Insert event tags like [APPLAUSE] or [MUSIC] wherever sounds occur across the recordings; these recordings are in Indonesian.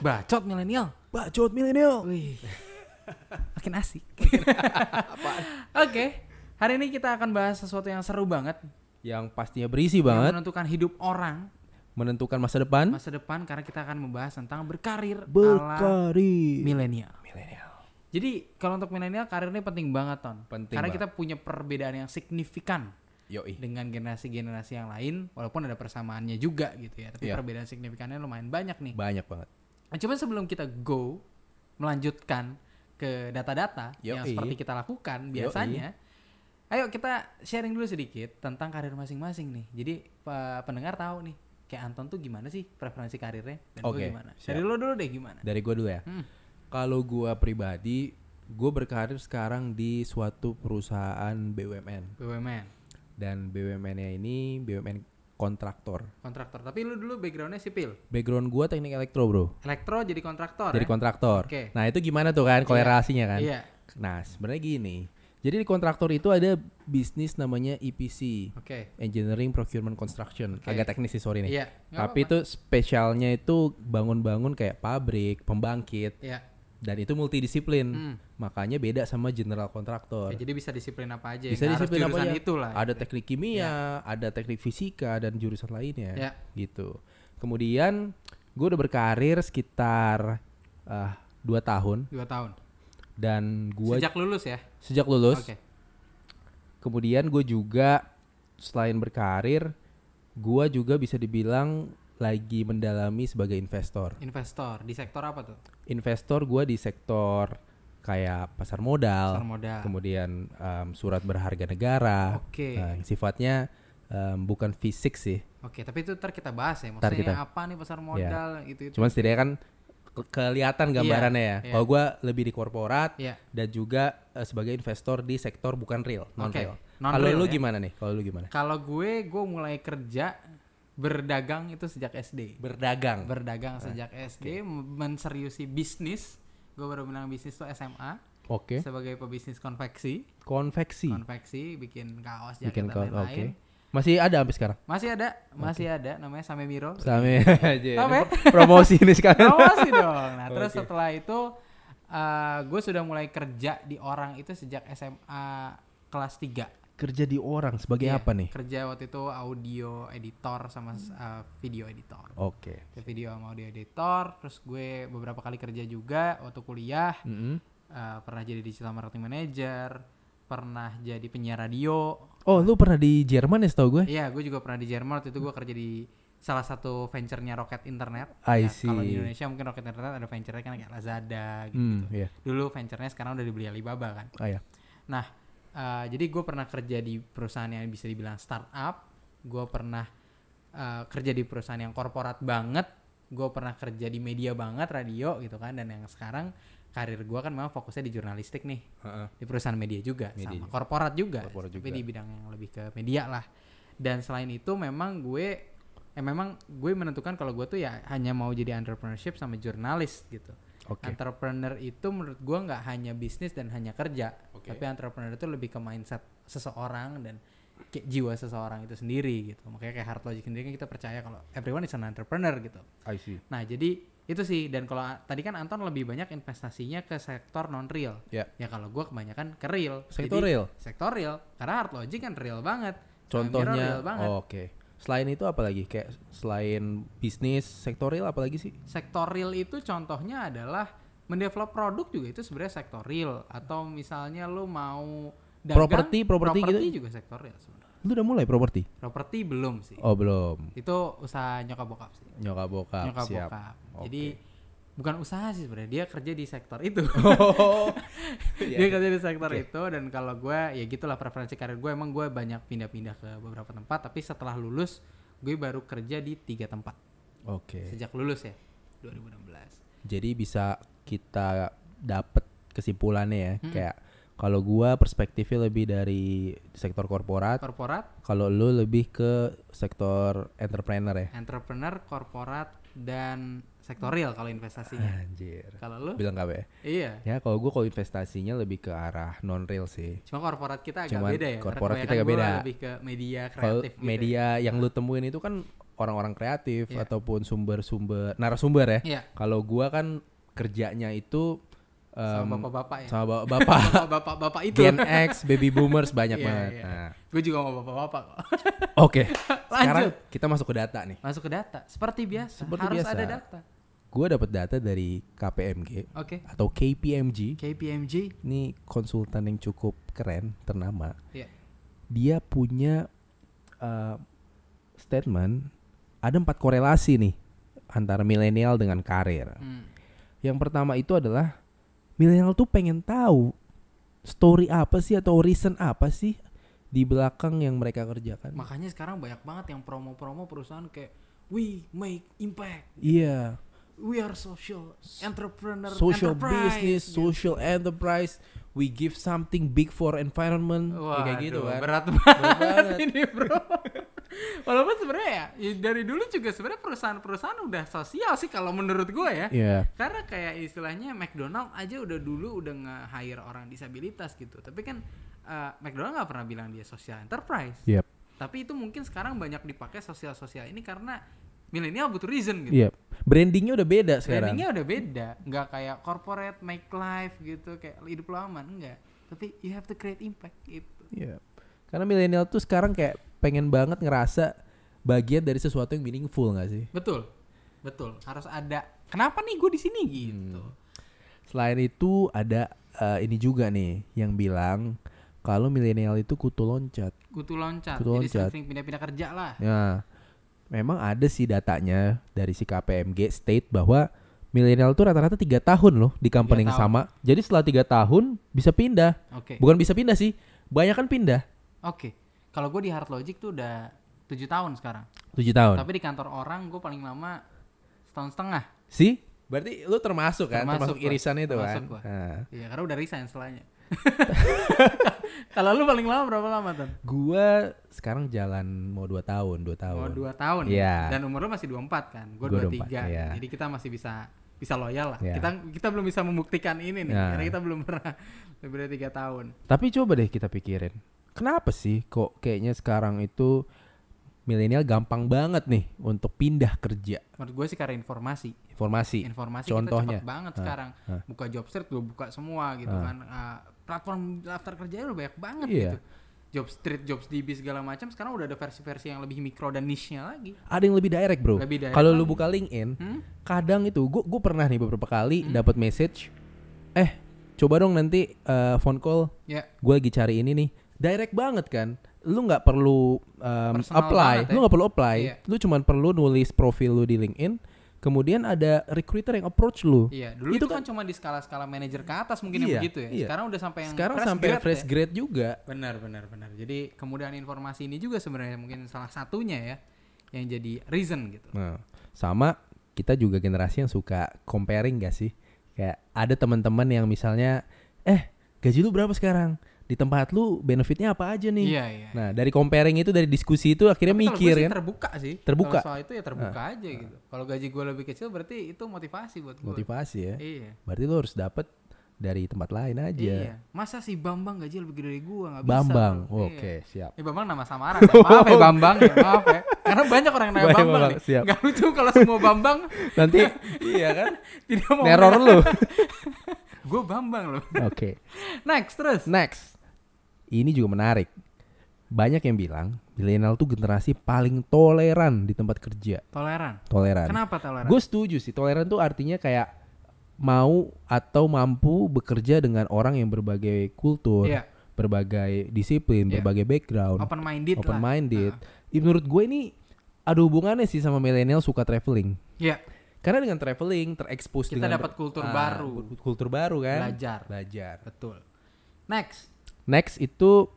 Bacot milenial. Bacot milenial. Wih. Makin asik. [LAUGHS] Oke. Hari ini kita akan bahas sesuatu yang seru banget. Yang pastinya berisi Yang banget, menentukan hidup orang menentukan masa depan. masa depan karena kita akan membahas tentang berkarir Berkarir. milenial. Milenial. Jadi kalau untuk milenial karir ini penting banget ton. Penting karena banget. kita punya perbedaan yang signifikan Yoi. dengan generasi-generasi yang lain walaupun ada persamaannya juga gitu ya. Tapi Iya. perbedaan signifikannya lumayan banyak nih. Banyak banget. Nah, coba sebelum kita go melanjutkan ke data-data yang Yoi. seperti kita lakukan biasanya, ayo kita sharing dulu sedikit tentang karir masing-masing nih. Jadi pe- pendengar tahu nih, kayak Anton tuh gimana sih preferensi karirnya dan gue Oke, gimana. Dari lo dulu deh gimana? Dari gua dulu ya. Hmm. Kalau gua pribadi, gua berkarir sekarang di suatu perusahaan BUMN BUMN, dan BUMN-nya ini BUMN kontraktor. kontraktor. Tapi lu dulu backgroundnya sipil, Background gua teknik elektro, Bro. elektro jadi kontraktor. Dari ya? kontraktor. Oke. Nah, itu gimana tuh kan kolerasinya kan? Iya. Nah, sebenarnya gini. Jadi di kontraktor itu ada bisnis namanya EPC, Oke. Engineering Procurement Construction. Oke. Agak teknis sih sorry nih. Iya. nggak Tapi itu spesialnya itu bangun-bangun kayak pabrik, pembangkit, Iya. Dan itu multidisiplin. Hmm. Makanya beda sama general kontraktor. Ya, jadi bisa disiplin apa aja. Bisa nggak harus disiplin apa aja. itu lah. Ada teknik kimia, ada teknik fisika dan jurusan lainnya. Ya. Gitu. Kemudian gue udah berkarir sekitar ah, dua tahun Dua tahun. dan gue Sejak lulus ya. sejak lulus Oke. Kemudian gue juga selain berkarir, gue juga bisa dibilang lagi mendalami sebagai investor. Investor di sektor apa tuh? Investor gue di sektor kayak pasar modal, Pasar modal. kemudian em, surat berharga negara, Oke. nah, yang sifatnya em, bukan fisik sih. Oke, tapi itu ntar kita bahas ya. Maksudnya kita- apa nih pasar modal gitu itu. Cuman setidaknya kan ke- kelihatan gambarannya ya. iya. Kalau gue lebih di korporat Iya. dan juga eh, sebagai investor di sektor bukan real, non real. Oke, non Kalau lu ya. gimana nih? Kalau lu gimana? Kalau gue, gue mulai kerja berdagang itu sejak SD. Berdagang. Berdagang sejak SD, m- menseriusi bisnis. Gue baru bilang bisnis tuh SMA Oke. sebagai pebisnis konveksi. Konveksi. Konveksi, bikin kaos, jaket Bikin dan kaos. Oke. lain-lain. Masih ada sampai sekarang. Masih ada, masih ada. Namanya Same Miro. Same [LAUGHS] aja. Same. Promosi ini sekalian. Promosi dong. Nah, terus Oke. setelah itu eh, gue sudah mulai kerja di orang itu sejak SMA kelas 3. Kerja di orang sebagai Iya, apa nih? Kerja waktu itu audio editor sama uh, video editor. Oke. Kerja Video sama audio editor, terus gue beberapa kali kerja juga waktu kuliah, Mm-mm. uh, pernah jadi digital marketing manager, pernah jadi penyiar radio. Oh, lu pernah di Jerman ya setahu gue? Iya, gue juga pernah di Jerman waktu itu gue kerja di salah satu venture-nya Rocket Internet. I Ya, Kalau di see. Indonesia mungkin Rocket Internet ada venture-nya kan kayak Lazada gitu. Hmm, iya. Dulu venture-nya sekarang udah dibeli Alibaba kan. Ah ya. Nah, eh, jadi gue pernah kerja di perusahaan yang bisa dibilang startup. Gue pernah eh, kerja di perusahaan yang korporat banget. Gue pernah kerja di media banget, radio gitu kan. Dan yang sekarang karir gue kan memang fokusnya di jurnalistik nih. Di perusahaan media juga, Media sama juga. korporat juga. Korporat Tapi juga. di bidang yang lebih ke media lah. Dan selain itu memang gue eh memang gue menentukan kalau gue tuh ya hanya mau jadi entrepreneurship sama jurnalis gitu. Oke. Entrepreneur itu menurut gua nggak hanya bisnis dan hanya kerja, Oke. tapi entrepreneur itu lebih ke mindset seseorang dan kayak jiwa seseorang itu sendiri gitu. Makanya kayak hard logic sendiri kan kita percaya kalau everyone is an entrepreneur gitu. I see. Nah jadi itu sih dan kalau tadi kan Anton lebih banyak investasinya ke sektor non real. Ya. Ya kalau gua kebanyakan ke real. Sektor Jadi, real? Sektor real karena hard logic kan real banget. Contohnya real banget. oh, oke. Selain itu apa lagi? Kayak selain bisnis sektorial apa lagi sih? sektor real itu contohnya adalah mendevelop produk juga itu sebenarnya sektor real atau misalnya lu mau dagang Properti- properti gitu? juga sektor real sebenarnya. Lu udah mulai properti? Properti belum sih. Oh, belum. Itu usaha nyokap bokap sih. Nyokap bokap, nyokap siap. bokap. Oke. Jadi bukan usaha sih sebenarnya, dia kerja di sektor itu. [LAUGHS] Oh. dia kerja di sektor itu dan kalau gue ya gitulah preferensi karir gue emang gue banyak pindah-pindah ke beberapa tempat tapi setelah lulus gue baru kerja di tiga tempat Oke. sejak lulus ya 2016. Jadi bisa kita dapat kesimpulannya ya, Hmm. kayak kalau gua perspektifnya lebih dari sektor korporat, Korporat kalau lu lebih ke sektor entrepreneur ya. entrepreneur, korporat, dan sektor real kalau investasinya. Anjir. Kalau lu? Bilang KB. Iya. Ya kalau gue kalau investasinya lebih ke arah non real sih. Cuma korporat kita agak Cuman beda ya. korporat kita agak gua beda. Lebih ke media kreatif gitu. media yang lu temuin itu kan orang-orang kreatif Iya. ataupun sumber-sumber narasumber ya. Iya. Kalau gua kan kerjanya itu em, Sama bapak-bapak ya. sama ba- bapak [LAUGHS] Bapak-bapak itu. Gen X, baby boomers banyak Iya, banget. iya. Nah, Gue juga mau bapak-bapak kok. [LAUGHS] Oke, sekarang Lanjut. kita masuk ke data nih. Masuk ke data. Seperti biasa. Seperti harus biasa. ada data. Gua dapat data dari KPMG Oke. atau KPMG. KPMG. Ini konsultan yang cukup keren, ternama. Iya. Dia punya uh, statement ada empat korelasi nih antara milenial dengan karir. Hmm. Yang pertama itu adalah milenial tuh pengen tahu story apa sih atau reason apa sih di belakang yang mereka kerjakan. Makanya sekarang banyak banget yang promo-promo perusahaan kayak we make impact. Iya, We are social entrepreneur social enterprise," business, gitu. social enterprise. We give something big for environment, Ya, Wah, kayak gitu kan. Berat Berat banget banget. ini, Bro. [LAUGHS] Walaupun ya, dari dulu juga sebenarnya perusahaan-perusahaan udah sosial sih kalau menurut gue ya. Iya, Karena kayak istilahnya McDonald aja udah dulu udah nge-hire orang disabilitas gitu. Tapi kan eh, McDonald nggak pernah bilang dia social enterprise. Yep. Tapi itu mungkin sekarang banyak dipakai sosial-sosial ini karena milenial butuh reason gitu. Iya. Brandingnya udah beda sekarang. Brandingnya udah beda, nggak kayak corporate make life gitu, kayak hidup lo aman, enggak. Tapi you have to create impact gitu. Iya. Karena milenial tuh sekarang kayak pengen banget ngerasa bagian dari sesuatu yang meaningful gak sih? Betul, betul. Harus ada. Kenapa nih gue di sini gitu? Selain itu ada eh, ini juga nih yang bilang kalau milenial itu kutu loncat. Kutu loncat. Kutu Jadi loncat. sering pindah-pindah kerja lah. Ya, memang ada sih datanya dari si KPMG state bahwa milenial tuh rata-rata tiga tahun loh di company yang sama. Jadi setelah tiga tahun bisa pindah. Oke. Bukan bisa pindah sih, banyak kan pindah. Oke. Kalau gue di Hard Logic tuh udah tujuh tahun sekarang. Tujuh tahun. Tapi di kantor orang gue paling lama setahun setengah. sih, berarti lu termasuk kan, Termasuk termasuk, gua, irisan itu termasuk kan. Nah, Iya, karena udah resign setelahnya. [LAUGHS] Kalau lu paling lama berapa lama tuh? gua sekarang jalan mau dua tahun, dua tahun. Oh dua tahun. Iya. Dan umur lu masih 24 kan? Gue Gua 23. 24, iya. Jadi kita masih bisa bisa loyal lah. Iya. Kita kita belum bisa membuktikan ini nih Nah. karena kita belum pernah [LAUGHS] lebih dari tiga tahun. Tapi coba deh kita pikirin, kenapa sih kok kayaknya sekarang itu milenial gampang banget nih untuk pindah kerja? Menurut gue sih karena informasi. Informasi. Informasi Contohnya. kita cepat banget Hah, sekarang. hah. Buka job street gue buka semua gitu Hah. kan. Ah, platform daftar kerja udah banyak banget Iya. gitu. Job street, jobs DB segala macam sekarang udah ada versi-versi yang lebih mikro dan niche-nya lagi. Ada yang lebih direct, Bro. Lebih direct Kalau lu buka LinkedIn, Hmm? kadang itu gua gua pernah nih beberapa kali Hmm. dapat message, eh coba dong nanti eh, phone call, Ya, gue lagi cari ini nih, direct banget kan. Lu nggak perlu um, Personal apply, banget lu ya. nggak perlu apply, Iya. lu cuman perlu nulis profil lu di LinkedIn, kemudian ada recruiter yang approach lu. iya. Dulu Itu itu, kan, cuma di skala-skala manajer ke atas mungkin Iya, yang begitu ya. iya. Sekarang udah sampai yang Sekarang fresh sampai grade fresh ya. grade juga. Benar, benar, benar. Jadi kemudahan informasi ini juga sebenarnya mungkin salah satunya ya yang jadi reason gitu. Nah, sama kita juga generasi yang suka comparing gak sih? Kayak ada teman-teman yang misalnya, eh gaji lu berapa sekarang? Di tempat lu benefitnya apa aja nih? Iya, iya. Nah dari comparing itu dari diskusi itu akhirnya Tapi mikir kan? terbuka sih. Terbuka. Kalau soal itu ya terbuka aja gitu. Kalau gaji gue lebih kecil berarti itu motivasi buat gue. Motivasi ya. Iya. Berarti lu harus dapet dari tempat lain aja. Iya. Masa si Bambang gaji lebih gede dari gue nggak bisa. Bambang, oke Iya. siap. Ini Bambang nama samaran. ya. Maaf ya [LAUGHS] Bambang ya, maaf ya. Karena banyak orang yang nama Baik, Bambang Bambang, nih. siap. Gak lucu kalau semua Bambang [LAUGHS] Nanti [LAUGHS] iya kan? tidak mau Neror lu. gue Bambang loh. Oke. Next terus. Next. Ini juga menarik. Banyak yang bilang milenial tuh generasi paling toleran di tempat kerja. Toleran. Toleran. Kenapa toleran? Gue setuju sih. Toleran tuh artinya kayak mau atau mampu bekerja dengan orang yang berbagai kultur, Iya. berbagai disiplin, Iya. berbagai background, Open minded open lah. minded. Ah. Ih, menurut gue ini ada hubungannya sih sama milenial suka traveling. Iya. Karena dengan traveling terekspos Kita dapat kultur ah, baru. kultur baru kan. Belajar. Belajar. Betul. Next. Next itu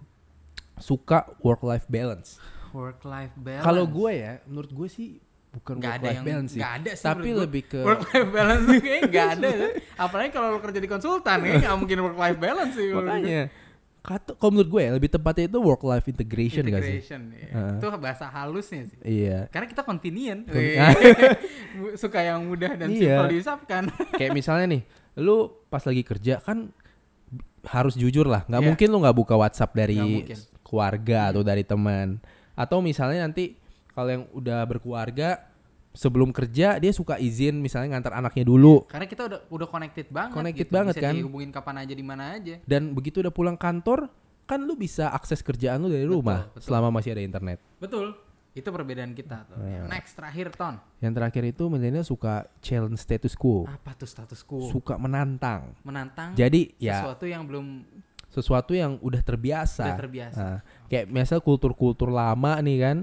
suka work life balance. Work life balance. Kalau gue ya, menurut gue sih bukan nggak work ada life yang balance sih. ada sih tapi lebih ke work life balance tuh kayaknya nggak ada ya. [LAUGHS] apalagi kalau lu kerja di konsultan ya nggak mungkin work life balance sih makanya kata kalau menurut gue ya, lebih tepatnya itu work life integration, gak sih? Integration, iya. Heeh. Itu bahasa halusnya sih. Iya. Karena kita convenient. [LAUGHS] Suka yang mudah dan Iya. simpel diusapkan. Kayak misalnya nih, lu pas lagi kerja kan harus jujur lah. nggak Iya. mungkin lu nggak buka WhatsApp dari keluarga atau dari teman. Atau misalnya nanti kalau yang udah berkeluarga sebelum kerja dia suka izin misalnya ngantar anaknya dulu. Karena kita udah udah connected banget Connected gitu. banget Bisa kan. dihubungin kapan aja di mana aja. Dan begitu udah pulang kantor, kan lu bisa akses kerjaan lu dari Betul, rumah betul. selama masih ada internet. Betul. Itu perbedaan kita tuh. Iya. Next terakhir Ton. Yang terakhir itu milenial suka challenge status quo, Apa tuh status quo? suka menantang. Menantang Jadi ya sesuatu yang belum sesuatu yang udah terbiasa. udah terbiasa. Nah, kayak biasa kultur-kultur lama nih kan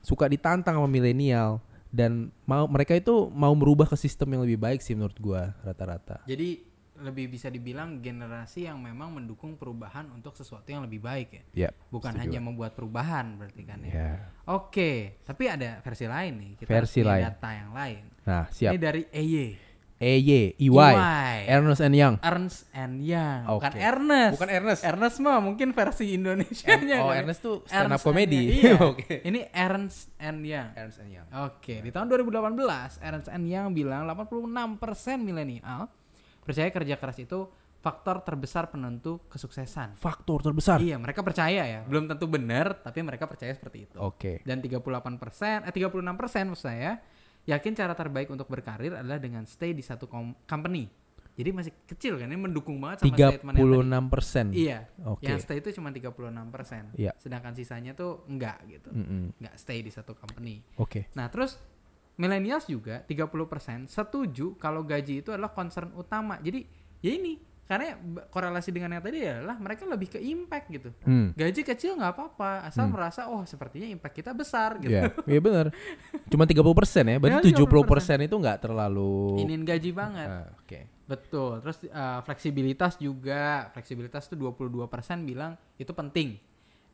suka ditantang sama milenial dan mau mereka itu mau merubah ke sistem yang lebih baik sih menurut gua rata-rata. Jadi lebih bisa dibilang generasi yang memang mendukung perubahan untuk sesuatu yang lebih baik ya. Ya. Bukan setuju. hanya membuat perubahan berarti kan ya. Ya. Oke, tapi ada versi lain nih. Kita Versi lain. data yang lain. Nah, siap. Ini dari EY. EY, EY, EY. Ernest and Young. Ernst and Young. Bukan Oke. Ernest. Bukan Ernest. Ernest mah mungkin versi Indonesia-nya. oh, kali. Ernest tuh stand up comedy. Iya. [LAUGHS] Oke. Ini Ernst and Young. Ernest and Young. Oke, di tahun 2018 Ernst and Young bilang 86% milenial percaya kerja keras itu faktor terbesar penentu kesuksesan. Faktor terbesar. Iya, mereka percaya ya. Belum tentu benar, tapi mereka percaya seperti itu. Oke. Dan 38%, eh 36% maksud saya, yakin cara terbaik untuk berkarir adalah dengan stay di satu company. Jadi masih kecil kan, ini mendukung banget sama statement yang tadi. 36 persen. Iya, Oke. yang stay itu cuma 36%. Iya. Sedangkan sisanya tuh enggak gitu. Mm-mm. Enggak stay di satu company. Oke. Nah, terus millennials juga 30% setuju kalau gaji itu adalah concern utama. Jadi, ya ini karena korelasi dengan yang tadi adalah mereka lebih ke impact gitu. Hmm. Gaji kecil nggak apa-apa, asal merasa oh sepertinya impact kita besar gitu. Iya, iya benar. Cuma 30 persen ya. Berarti Ya, 70 persen itu nggak terlalu. Inin gaji banget. Ah, Oke. Betul. Terus uh, fleksibilitas juga, fleksibilitas tuh 22% bilang itu penting.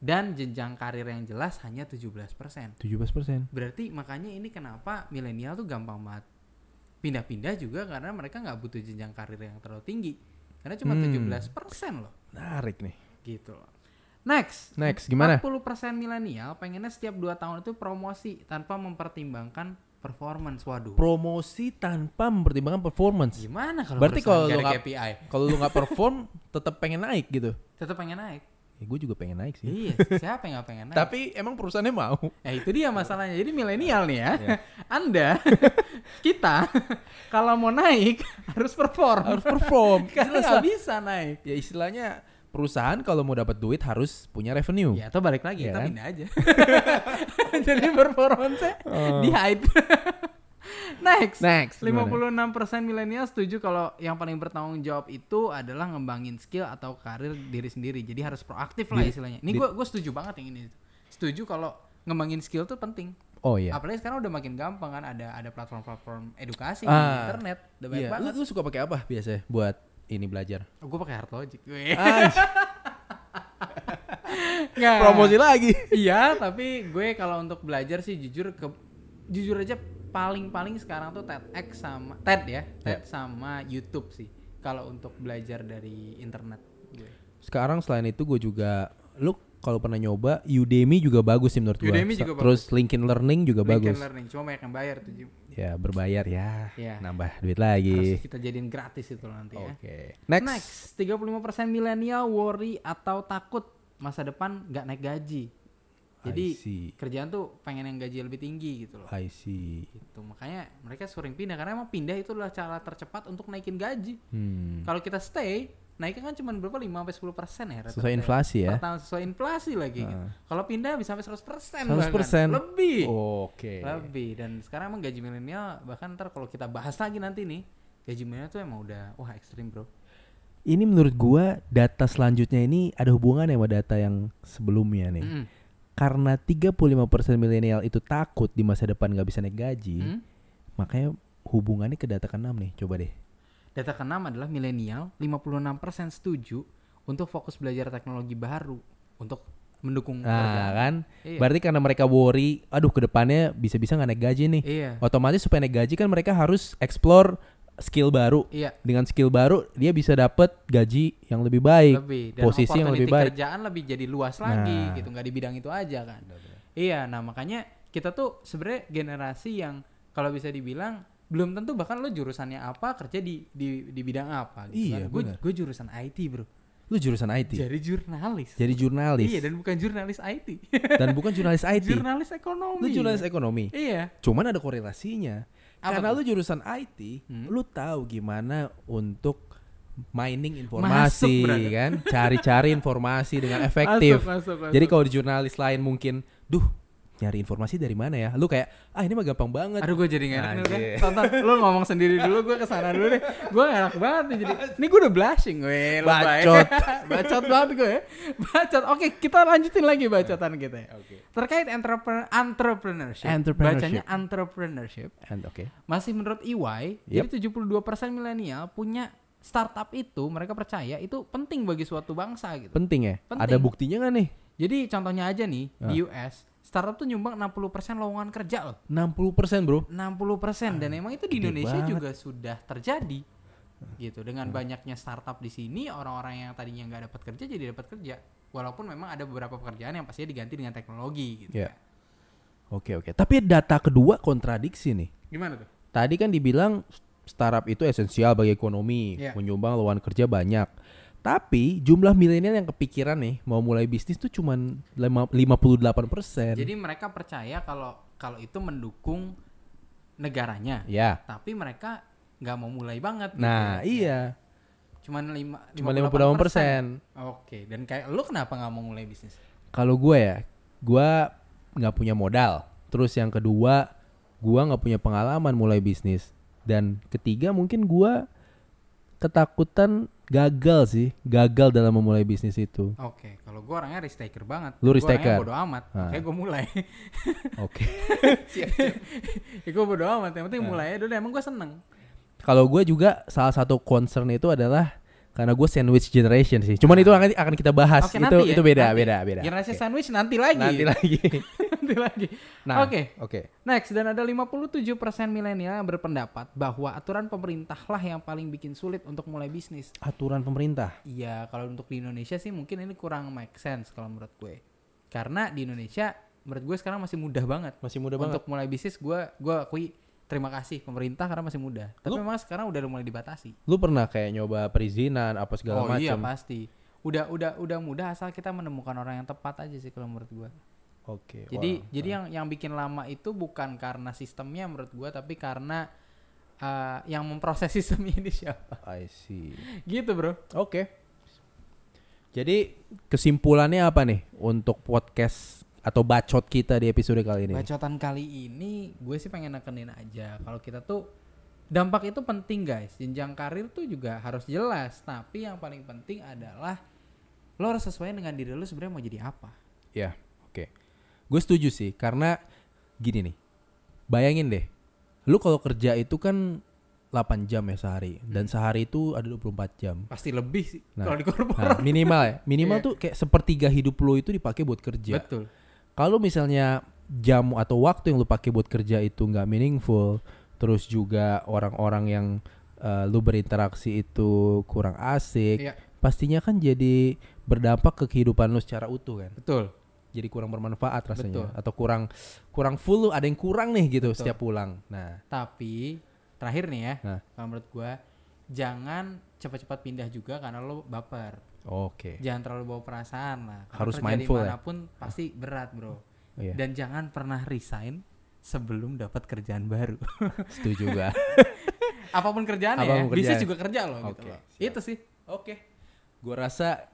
Dan jenjang karir yang jelas hanya 17%. 17 persen. Berarti makanya ini kenapa milenial tuh gampang banget pindah-pindah juga karena mereka nggak butuh jenjang karir yang terlalu tinggi. Karena cuma Hmm. 17% loh, Menarik nih. gitu loh. Next, Next, gimana? 40% milenial pengennya setiap 2 tahun itu promosi tanpa mempertimbangkan performance. Waduh. Promosi tanpa mempertimbangkan performance. Gimana kalau Berarti kalau lu KPI? Kalau lu nggak perform, [LAUGHS] tetap pengen naik gitu. Tetap pengen naik. Ya, gue juga pengen naik sih. Iya, siapa yang nggak pengen naik? Tapi emang perusahaannya mau. Nah itu dia masalahnya. Jadi milenial nih ya, Iya. Anda, [LAUGHS] kita kalau mau naik harus perform. Harus perform. [LAUGHS] Karena nggak bisa naik. Ya istilahnya perusahaan kalau mau dapat duit harus punya revenue. Ya atau balik lagi Iya kita kan? pindah aja. [LAUGHS] Jadi performance Oh. di hide. [LAUGHS] Next. Next. 56% gimana? milenial setuju kalau yang paling bertanggung jawab itu adalah ngembangin skill atau karir diri sendiri. Jadi harus proaktif lah Di- istilahnya. Ini di- gue gue setuju banget yang ini. Setuju kalau ngembangin skill tuh penting. Oh iya. Apalagi sekarang udah makin gampang kan ada ada platform-platform edukasi di Ah, internet. Udah banyak Iya. Lu, banget. lu suka pakai apa biasanya buat ini belajar? Gue pakai Hard Logic. [LAUGHS] Nggak. promosi lagi. Iya, tapi gue kalau untuk belajar sih jujur ke jujur aja paling-paling sekarang tuh TEDx sama TED ya, TED sama YouTube sih. Kalau untuk belajar dari internet gue. Sekarang selain itu gue juga lu kalau pernah nyoba Udemy juga bagus sih menurut gue. Udemy juga Terus LinkedIn Learning juga LinkedIn bagus. Learning cuma banyak yang bayar tuh. Jim. Ya berbayar ya. Iya. Nambah duit Terus lagi. kita jadiin gratis itu nanti ya. Oke. Next. Next, 35% milenial worry atau takut masa depan nggak naik gaji. Jadi kerjaan tuh pengen yang gaji lebih tinggi gitu loh. I see. Gitu. Makanya mereka sering pindah karena emang pindah itu adalah cara tercepat untuk naikin gaji. Hmm. Kalau kita stay, naiknya kan cuma berapa 5 sampai 10 persen ya. rata-rata Sesuai ya. inflasi ya. Tahun sesuai inflasi lagi. gitu. Ah. Kalau pindah bisa sampai 100 persen 100%. Lebih. Oke. Lebih. Dan sekarang emang gaji milenial bahkan ntar kalau kita bahas lagi nanti nih, gaji milenial tuh emang udah wah ekstrim bro. Ini menurut gua data selanjutnya ini ada hubungannya sama data yang sebelumnya nih. Mm-mm. Karena 35% milenial itu takut di masa depan nggak bisa naik gaji, Hmm? makanya hubungannya ke data keenam nih. Coba deh. Data keenam adalah milenial 56% setuju untuk fokus belajar teknologi baru untuk mendukung Nah, kan? Iya. Berarti karena mereka worry, aduh ke depannya bisa-bisa nggak naik gaji nih. Iya. Otomatis supaya naik gaji kan mereka harus explore skill baru. Iya. Dengan skill baru dia bisa dapat gaji yang lebih baik. lebih dan posisi yang lebih baik. kerjaan lebih jadi luas lagi Nah. gitu nggak di bidang itu aja kan iya nah makanya kita tuh sebenarnya generasi yang kalau bisa dibilang belum tentu bahkan lo jurusannya apa kerja di di, di bidang apa gitu Iya, kan gue jurusan IT bro Lu jurusan IT. jadi jurnalis Jadi jurnalis. iya dan bukan jurnalis IT dan bukan jurnalis IT. jurnalis ekonomi Lu jurnalis ekonomi. iya Cuman ada korelasinya. Apa Karena tuh? lu jurusan IT, Hmm. lu tahu gimana untuk mining Masuk, informasi brother. kan, cari-cari informasi dengan [LAUGHS] efektif. Masuk, masuk, masuk. Jadi kalau di jurnalis lain mungkin, duh nyari informasi dari mana ya? Lu kayak, ah ini mah gampang banget. Aduh gue jadi gak enak nih. Anjir. Tonton, lu ngomong sendiri dulu, gue ke sana dulu deh. Gue gak enak banget nih jadi. Ini gue udah blushing, lebay. Bacot. [LAUGHS] Bacot banget gue ya. Bacot. Oke, kita lanjutin lagi bacotan kita ya. Terkait entrepreneur, entrepreneurship. Entrepreneurship. Bacanya entrepreneurship. And oke. Masih menurut EY, Yep. jadi 72% milenial punya startup itu, mereka percaya itu penting bagi suatu bangsa gitu. Penting ya? Penting. Ada buktinya nggak nih? Jadi contohnya aja nih, di Ah. US, startup tuh nyumbang 60% lowongan kerja loh. 60% bro. 60% dan emang itu di gede Indonesia banget. juga sudah terjadi gitu dengan banyaknya startup di sini orang-orang yang tadinya nggak dapat kerja jadi dapat kerja walaupun memang ada beberapa pekerjaan yang pastinya diganti dengan teknologi gitu Iya. kan. Oke oke. Tapi data kedua kontradiksi nih. gimana tuh Tadi kan dibilang startup itu esensial bagi ekonomi, Iya. menyumbang lowongan kerja banyak. Tapi jumlah milenial yang kepikiran nih mau mulai bisnis tuh cuman lima- 58%. jadi mereka percaya kalau kalau itu mendukung negaranya ya. tapi mereka nggak mau mulai banget gitu. Nah, iya. cuman lima Cuma 58%. oke dan kayak lu kenapa nggak mau mulai bisnis Kalau gue ya, gue nggak punya modal. Terus yang kedua, gue nggak punya pengalaman mulai bisnis. Dan ketiga mungkin gue ketakutan gagal sih, gagal dalam memulai bisnis itu. Oke, kalau gue orangnya risk taker banget. Lu Gua risk taker? Bodo amat. Ah. Makanya gue mulai. Oke. [LAUGHS] ya gue bodo amat. Yang Ah. penting mulai aja dulu. Emang gue seneng. Kalau gue juga salah satu concern itu adalah karena gue sandwich generation sih. Cuman itu akan akan kita bahas. Oke, itu ya, itu beda nanti. beda beda. Generasi Oke. sandwich nanti lagi. Nanti lagi. [LAUGHS] Nanti lagi. Nah, Oke. Oke. Next, dan ada 57% milenial yang berpendapat bahwa aturan pemerintah lah yang paling bikin sulit untuk mulai bisnis. Aturan pemerintah. Iya, kalau untuk di Indonesia sih mungkin ini kurang make sense kalau menurut gue. Karena di Indonesia menurut gue sekarang masih mudah banget. Masih muda banget. untuk mulai bisnis gue gue akui terima kasih pemerintah karena masih muda. Tapi Lu- memang sekarang udah mulai dibatasi. Lu pernah kayak nyoba perizinan apa segala oh iya macam? pasti. Udah udah udah mudah asal kita menemukan orang yang tepat aja sih kalau menurut gue. Oke. Jadi wah. jadi yang yang bikin lama itu bukan karena sistemnya menurut gue tapi karena eh, yang memproses [LAUGHS] sistem ini siapa. I see. Gitu bro. Oke. Jadi kesimpulannya apa nih untuk podcast atau bacot kita di episode kali ini? Bacotan kali ini gue sih pengen nekenin aja kalau kita tuh dampak itu penting guys. Jenjang karir tuh juga harus jelas. Tapi yang paling penting adalah lo harus sesuai dengan diri lo sebenarnya mau jadi apa. Ya, oke. Gue setuju sih karena gini nih. Bayangin deh. Lu kalau kerja itu kan 8 jam ya sehari dan sehari itu ada 24 jam. Pasti lebih sih Nah, kalau di korporat. Nah, minimal ya. Minimal [LAUGHS] Iya. tuh kayak sepertiga hidup lu itu dipakai buat kerja. Betul. Kalau misalnya jam atau waktu yang lu pakai buat kerja itu nggak meaningful, terus juga orang-orang yang eh, lu berinteraksi itu kurang asik, Iya. pastinya kan jadi berdampak ke kehidupan lu secara utuh kan. Betul. Jadi kurang bermanfaat rasanya Betul. atau kurang kurang full lu ada yang kurang nih gitu Betul. setiap pulang. Nah, Tapi terakhir nih ya, Nah. kalau menurut gua jangan cepat-cepat pindah juga karena lo baper. Oke. Jangan terlalu bawa perasaan lah. Karena Harus mindful ya? di mana pun pasti berat bro. Iya. Dan jangan pernah resign sebelum dapat kerjaan baru. [LAUGHS] Setuju gua. [LAUGHS] Apa pun kerjaan Apa pun ya, bisnis kerjaan. juga kerja loh gitu Oke, loh. siap. Itu sih. Oke. Gua rasa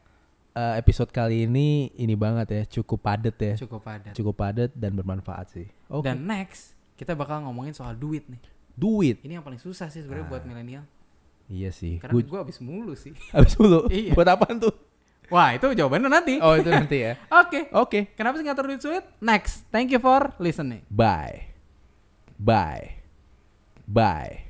eh, episode kali ini ini banget ya, cukup padat ya. Cukup padat. Cukup padat dan bermanfaat sih. Oke. Dan next kita bakal ngomongin soal duit nih. duit. Ini yang paling susah sih sebenarnya Ah. buat milenial. Iya sih. Karena Gua- gue habis mulu sih. [LAUGHS] Habis dulu. Iya. Buat apaan tuh? Wah itu jawabannya nanti. Oh itu nanti ya. [LAUGHS] Oke. Oke. Kenapa sih ngatur duit sulit? Next. Thank you for listening. Bye. Bye. Bye.